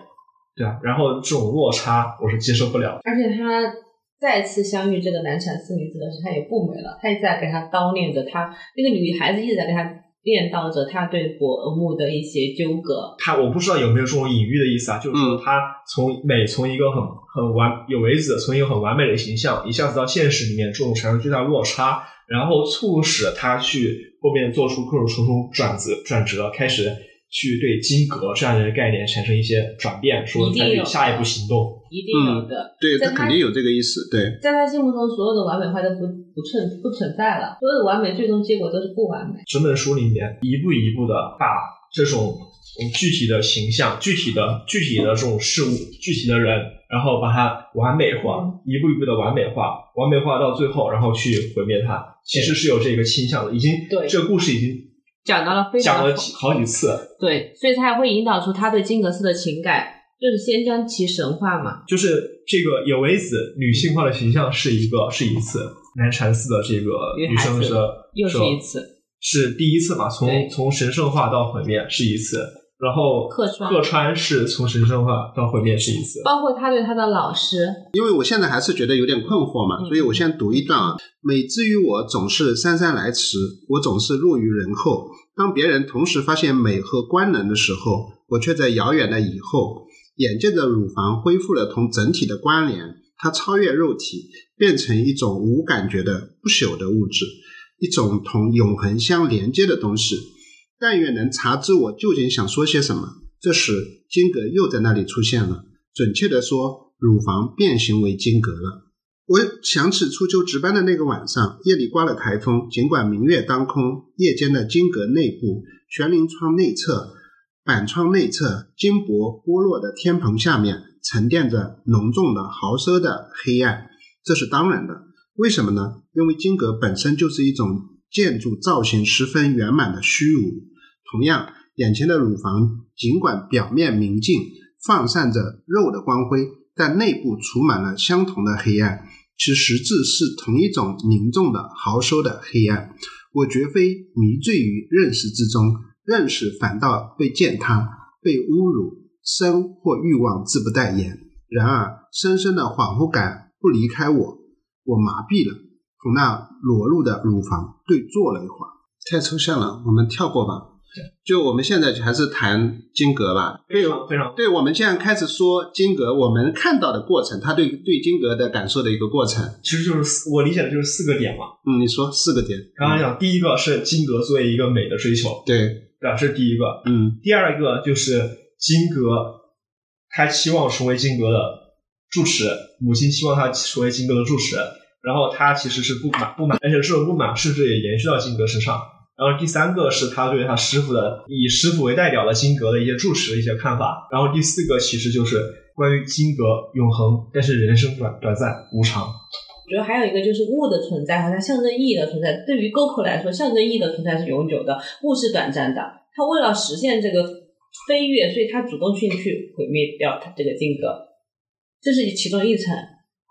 对啊，然后这种落差我是接受不了。而且他再次相遇这个南禅寺女子的时候，她也不美了，她一直在给她叨念着她那个女孩子一直在跟他念叨着他对薄暮的一些纠葛。他我不知道有没有这种隐喻的意思啊，就是说他从美从一个很很完有为子，从一个很完美的形象，一下子到现实里面，这种产生巨大落差，然后促使他去后面做出各种重重转折转折，开始去对金阁这样的概念产生一些转变，说采取下一步行动。一定有的，对在他他肯定有这个意思，对在他心目中，所有的完美化都不不存不存在了，所有的完美最终结果都是不完美。整本书里面一步一步的把这种嗯具体的形象、具体的具体的这种事物、具体的人，然后把它完美化，一步一步的完美化，完美化到最后，然后去毁灭它，其实是有这个倾向的。已经对这个故事已经讲到了非常讲了几好几次，对，所以他还会引导出他对金阁寺的情感，就是先将其神化嘛。就是这个有为子女性化的形象是一个是一次，南禅寺的这个女生是又是一次，是第一次嘛？从从神圣化到毁灭是一次，然后客串客串是从神圣化到毁灭是一次。包括他对他的老师，因为我现在还是觉得有点困惑嘛，嗯所以我先读一段啊。美之于我总是姗姗来迟，我总是落于人后。当别人同时发现美和官能的时候，我却在遥远的以后。眼见着乳房恢复了同整体的关联，它超越肉体，变成一种无感觉的不朽的物质，一种同永恒相连接的东西。但愿能察知我究竟想说些什么。这时，金格又在那里出现了。准确地说，乳房变形为金格了。我想起初秋值班的那个晚上，夜里刮了台风，尽管明月当空，夜间的金阁内部，悬铃窗内侧、板窗内侧，金箔剥落的天棚下面，沉淀着浓重的豪奢的黑暗。这是当然的。为什么呢？因为金阁本身就是一种建筑造型十分圆满的虚无。同样，眼前的乳房尽管表面明净，放散着肉的光辉，但内部储满了相同的黑暗，其实质是同一种凝重的豪收的黑暗。我绝非迷醉于认识之中，认识反倒被践踏、被侮辱，生或欲望自不待言。然而，深深的恍惚感不离开我，我麻痹了，同那裸露的乳房对坐了一会儿。太抽象了，我们跳过吧。就我们现在还是谈金格吧。非常非常对，我们现在开始说金格，我们看到的过程，他对对金格的感受的一个过程。其实就是我理解的就是四个点嘛。嗯，你说四个点。刚刚讲第一个是金格作为一个美的追求，对，对吧？这是第一个。嗯第二个就是金格，他期望成为金格的住持，母亲期望他成为金格的住持，然后他其实是不满不满，而且这种不满甚至也延续到金格身上。然后第三个是他对他师傅的以师傅为代表的金格的一些住持的一些看法。然后第四个其实就是关于金格永恒，但是人生短短暂无常。我觉得还有一个就是物的存在和它象征意义的存在。对于 Goku 来说，象征意义的存在是永久的，物是短暂的。他为了实现这个飞跃，所以他主动去去毁灭掉他这个金格，这是其中一层。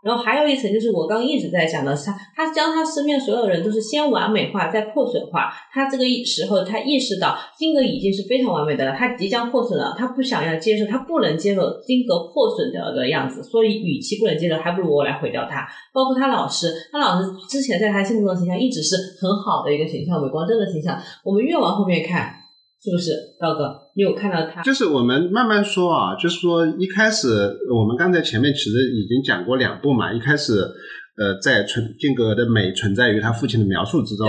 然后还有一层就是我刚刚一直在讲的，他他将他身边所有人都是先完美化，再破损化。他这个时候他意识到金格已经是非常完美的了，他即将破损了，他不想要接受，他不能接受金格破损掉的样子，所以与其不能接受，还不如我来毁掉他。包括他老师，他老师之前在他心目中的形象一直是很好的一个形象，伟光正的形象。我们越往后面看，是不是高哥？你有看到他？就是我们慢慢说啊，就是说一开始我们刚才前面其实已经讲过两部嘛，一开始。呃，在存金格的美存在于他父亲的描述之中。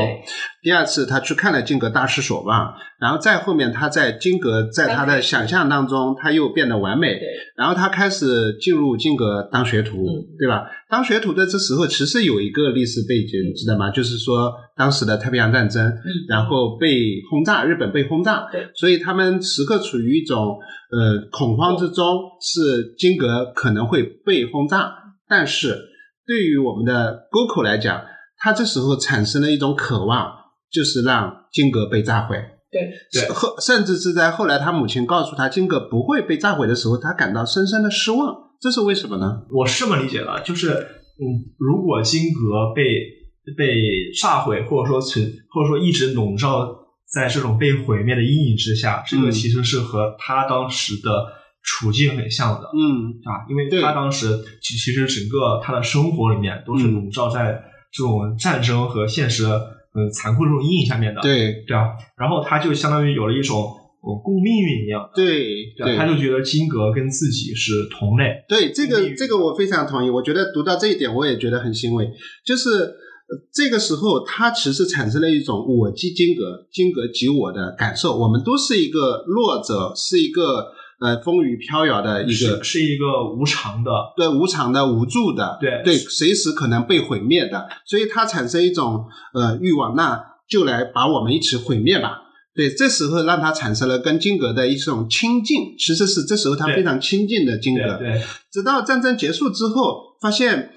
第二次他去看了金格大师所望，然后再后面他在金格在他的想象当中，他又变得完美。对然后他开始进入金格当学徒，嗯对吧？当学徒的这时候其实有一个历史背景，你知道吗？就是说当时的太平洋战争，嗯然后被轰炸，日本被轰炸，对，所以他们时刻处于一种呃恐慌之中，是金格可能会被轰炸，但是对于我们的沟口来讲，他这时候产生了一种渴望，就是让金格被炸毁。对对后甚至是在后来他母亲告诉他金格不会被炸毁的时候，他感到深深的失望。这是为什么呢？我是这么理解的，就是嗯，如果金格被被炸毁，或者说存，或者说一直笼罩在这种被毁灭的阴影之下，这个嗯其实是和他当时的处境很像的。嗯，啊，因为他当时其其实整个他的生活里面都是嗯笼罩在这种战争和现实嗯残酷这种阴影下面的，对对啊，然后他就相当于有了一种我共命运一样，对对啊，他就觉得金格跟自己是同类，对，这个这个我非常同意。我觉得读到这一点，我也觉得很欣慰。就是、呃这个时候，他其实产生了一种我即金格，金格即我的感受。我们都是一个弱者，是一个呃风雨飘摇的一个是是一个无常的，对无常的、无助的，对对，随时可能被毁灭的，所以他产生一种呃欲望，那就来把我们一起毁灭吧。对，这时候让他产生了跟金格的一种亲近，其实是这时候他非常亲近的金格。对对直到战争结束之后，发现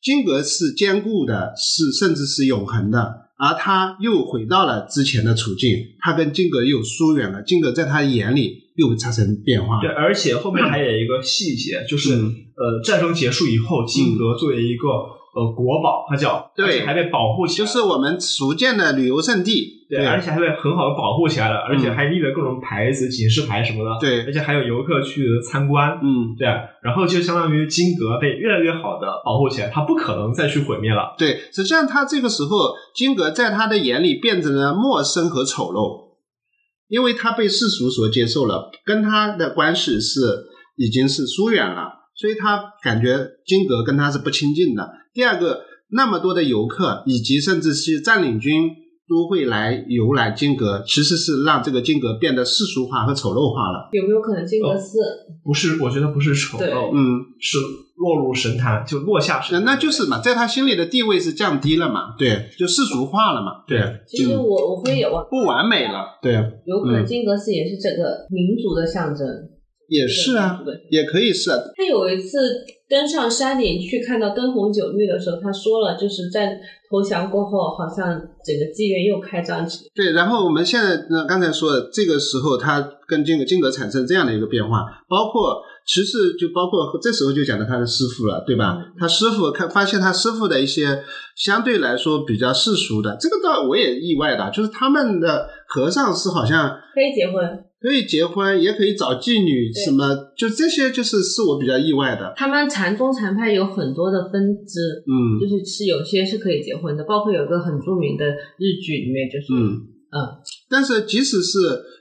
金格是坚固的，是甚至是永恒的，而他又回到了之前的处境，他跟金格又疏远了，金格在他眼里又产生变化。对，而且后面还有一个细节，就是、嗯呃，战争结束以后，金阁作为一个呃国宝，它叫，对。还被保护起来，就是我们福建的旅游胜地。对，而且还被很好的保护起来了，而且嗯还立了各种牌子、警示牌什么的，对。而且还有游客去参观，嗯，对，然后就相当于金阁被越来越好的保护起来，它不可能再去毁灭了。对，实际上他这个时候，金阁在他的眼里变成了陌生和丑陋，因为他被世俗所接受了，跟他的关系是已经是疏远了，所以他感觉金阁跟他是不亲近的。第二个，那么多的游客以及甚至是占领军都会来游览金阁，其实是让这个金阁变得世俗化和丑陋化了。有没有可能金阁寺？不是，我觉得不是丑陋，嗯，是落入神坛，就落下神那坛。那就是嘛，在他心里的地位是降低了嘛，对，就世俗化了嘛，对，其实嗯我我会有啊，不完美了，对，有可能金阁寺也是这个民族的象征。也是啊，对。也可以是啊，他有一次登上山顶去看到灯红酒绿的时候，他说了，就是在投降过后，好像整个妓院又开张起来。对。然后我们现在呢，刚才说的这个时候，他跟金格金格产生这样的一个变化，包括其实就包括这时候就讲到他的师傅了，对吧？嗯他师傅看发现他师傅的一些相对来说比较世俗的，这个倒我也意外的，就是他们的和尚是好像可以结婚，可以结婚，也可以找妓女，什么就这些就是是我比较意外的，他们禅宗禅派有很多的分支，嗯就是是有些是可以结婚的，包括有一个很著名的日剧里面就是，嗯。嗯但是即使是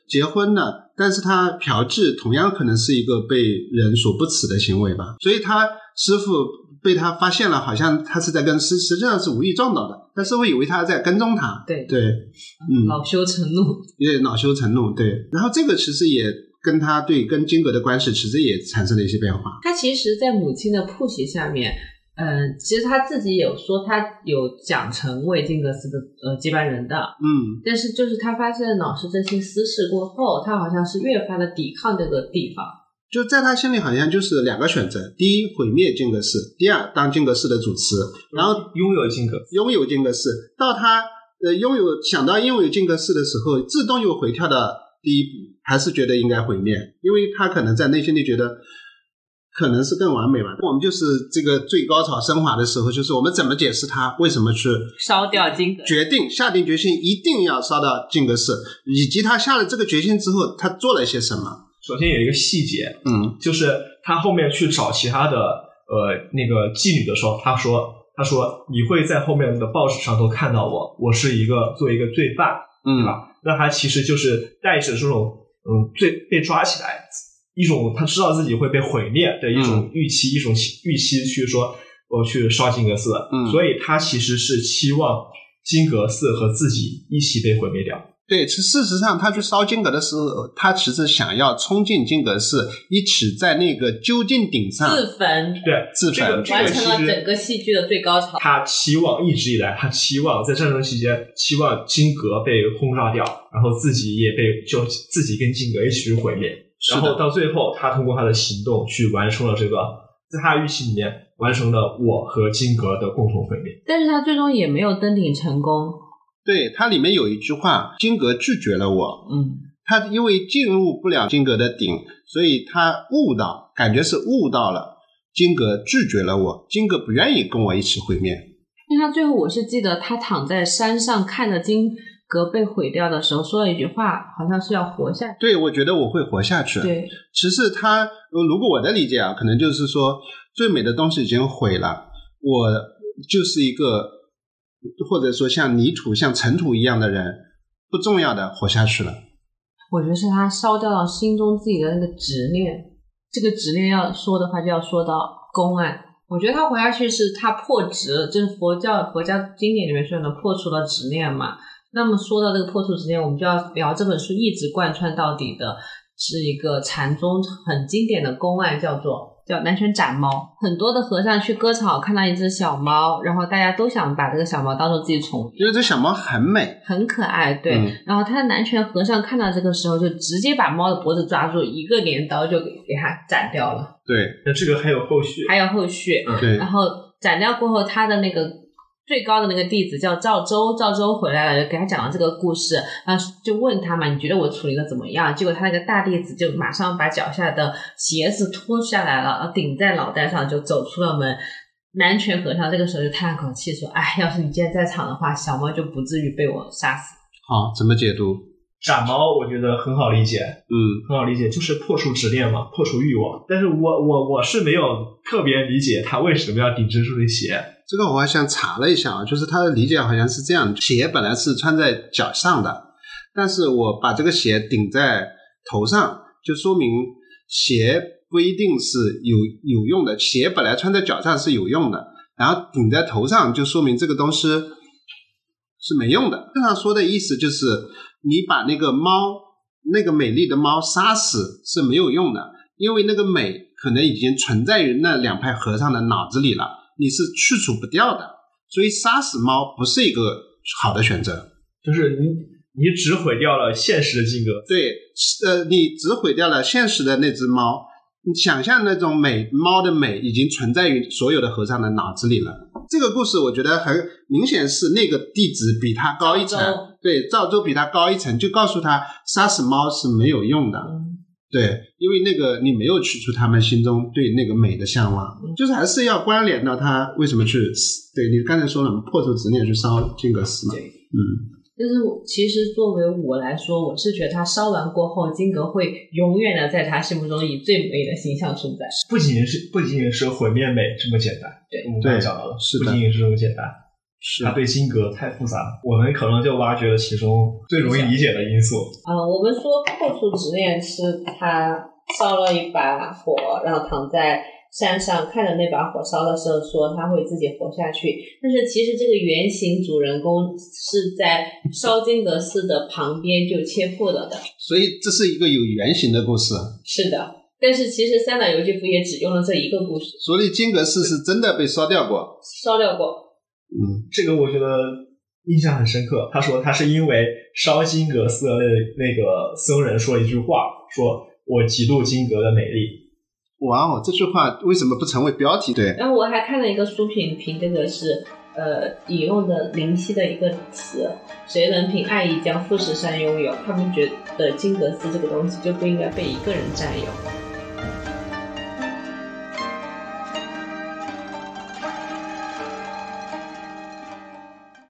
结婚了，但是他嫖妓同样可能是一个被人所不耻的行为吧。所以他师傅被他发现了，好像他是在跟实实际上是无意撞到的，但师傅以为他在跟踪他。对，对，嗯，恼羞成怒，有点恼羞成怒。对，然后这个其实也跟他对跟金格的关系其实也产生了一些变化。他其实，在母亲的 push 下面，嗯，其实他自己有说他有讲成为金格斯的呃接班人的，嗯，但是就是他发现老师这些私事过后，他好像是越发的抵抗这个地方。就在他心里好像就是两个选择：第一，毁灭金格斯；第二，当金格斯的主持。然后拥有金格，拥有金格斯，到他呃拥有想到拥有金格斯的时候，自动又回跳到第一步，还是觉得应该毁灭，因为他可能在内心里觉得可能是更完美吧。我们就是这个最高潮升华的时候，就是我们怎么解释他为什么去烧掉金阁，决定下定决心一定要烧掉金阁寺，以及他下了这个决心之后，他做了些什么。首先有一个细节，嗯就是他后面去找其他的呃那个妓女的时候，他说他说你会在后面的报纸上都看到我，我是一个作为一个罪犯，对嗯吧？那他其实就是带着这种嗯罪被抓起来一种他知道自己会被毁灭的一种预期，一种预期去说我去烧金阁寺，嗯所以他其实是期望金阁寺和自己一起被毁灭掉。对，其实事实上，他去烧金阁的时候，他其实想要冲进金阁寺，一起在那个究竟顶上自焚，对，自焚。完成了整个戏剧的最高潮。他期望一直以来，他期望在战争期间，期望金阁被轰炸掉，然后自己也被就自己跟金阁一起去毁灭。然后到最后，他通过他的行动去完成了这个，在他的预期里面完成了我和金格的共同毁灭。但是他最终也没有登顶成功。对，它里面有一句话，金格拒绝了我。嗯，他因为进入不了金格的顶，所以他悟到，感觉是悟到了金格拒绝了我，金格不愿意跟我一起毁灭。因为他最后我是记得他躺在山上看着金阁被毁掉的时候，说了一句话，好像是要活下去。对，我觉得我会活下去。，对，其实他，呃如果我的理解啊，可能就是说，最美的东西已经毁了，我就是一个，或者说像泥土、像尘土一样的人，不重要的活下去了。我觉得是他烧掉了心中自己的那个执念。这个执念要说的话，就要说到公案。我觉得他活下去是他破执，就是佛教佛教经典里面说的破除了执念嘛。那么说到这个破除执念，我们就要聊这本书一直贯穿到底的是一个禅宗很经典的公案，叫做叫南拳斩猫。很多的和尚去割草看到一只小猫，然后大家都想把这个小猫当做自己宠物，因为这小猫很美，很可爱，对。嗯然后他的南拳和尚看到这个时候，就直接把猫的脖子抓住，一个镰刀就给给它斩掉了。对那这个还有后续，还有后续，嗯对然后斩掉过后，他的那个最高的那个弟子叫赵州，赵州回来了，就给他讲了这个故事，然后就问他嘛，你觉得我处理的怎么样？结果他那个大弟子就马上把脚下的鞋子脱下来了，然后顶在脑袋上，就走出了门。南拳和尚这个时候就叹了口气说：“哎，要是你今天在场的话，小猫就不至于被我杀死。好，怎么解读？斩猫我觉得很好理解，嗯，很好理解，就是破除执念嘛，破除欲望。但是我我我是没有特别理解他为什么要顶蜘蛛的鞋。这个我好像查了一下啊，就是他的理解好像是这样：鞋本来是穿在脚上的，但是我把这个鞋顶在头上，就说明鞋不一定是有有用的。鞋本来穿在脚上是有用的，然后顶在头上就说明这个东西是没用的。正常说的意思就是，你把那个猫，那个美丽的猫杀死是没有用的，因为那个美可能已经存在于那两派和尚的脑子里了，你是去除不掉的。所以杀死猫不是一个好的选择。就是你你只毁掉了现实的金阁，对，呃，你只毁掉了现实的那只猫。你想象那种美猫的美已经存在于所有的和尚的脑子里了。这个故事我觉得很明显是那个弟子比他高一层，对，赵州比他高一层，就告诉他杀死猫是没有用的。嗯，对，因为那个你没有去除他们心中对那个美的向往，就是还是要关联到他为什么去，对你刚才说了嘛，破除执念去烧金阁寺嘛。嗯，就是我其实作为我来说，我是觉得他烧完过后，金阁会永远的在他心目中以最美的形象存在。不仅仅是不仅仅是毁灭美这么简单。对我们刚才讲到了，是的不仅仅是这么简单。是它对金阁太复杂了，我们可能就挖掘了其中最容易理解的因素。啊，我们说破除执念是他烧了一把火，然后躺在山上看着那把火烧的时候，说他会自己活下去。但是其实这个原型主人公是在烧金阁寺的旁边就切腹了的。所以这是一个有原型的故事。是的，但是其实三岛由纪夫也只用了这一个故事，所以金阁寺是真的被烧掉过。烧掉过。嗯，这个我觉得印象很深刻。他说他是因为烧金阁寺的那那个僧人说了一句话，说我嫉妒金阁的美丽。哇哦，这句话为什么不成为标题？对，然后我还看了一个书评，评这个是呃引用的林夕的一个词：“谁能凭爱意将富士山拥有？”他们觉得金阁寺这个东西就不应该被一个人占有。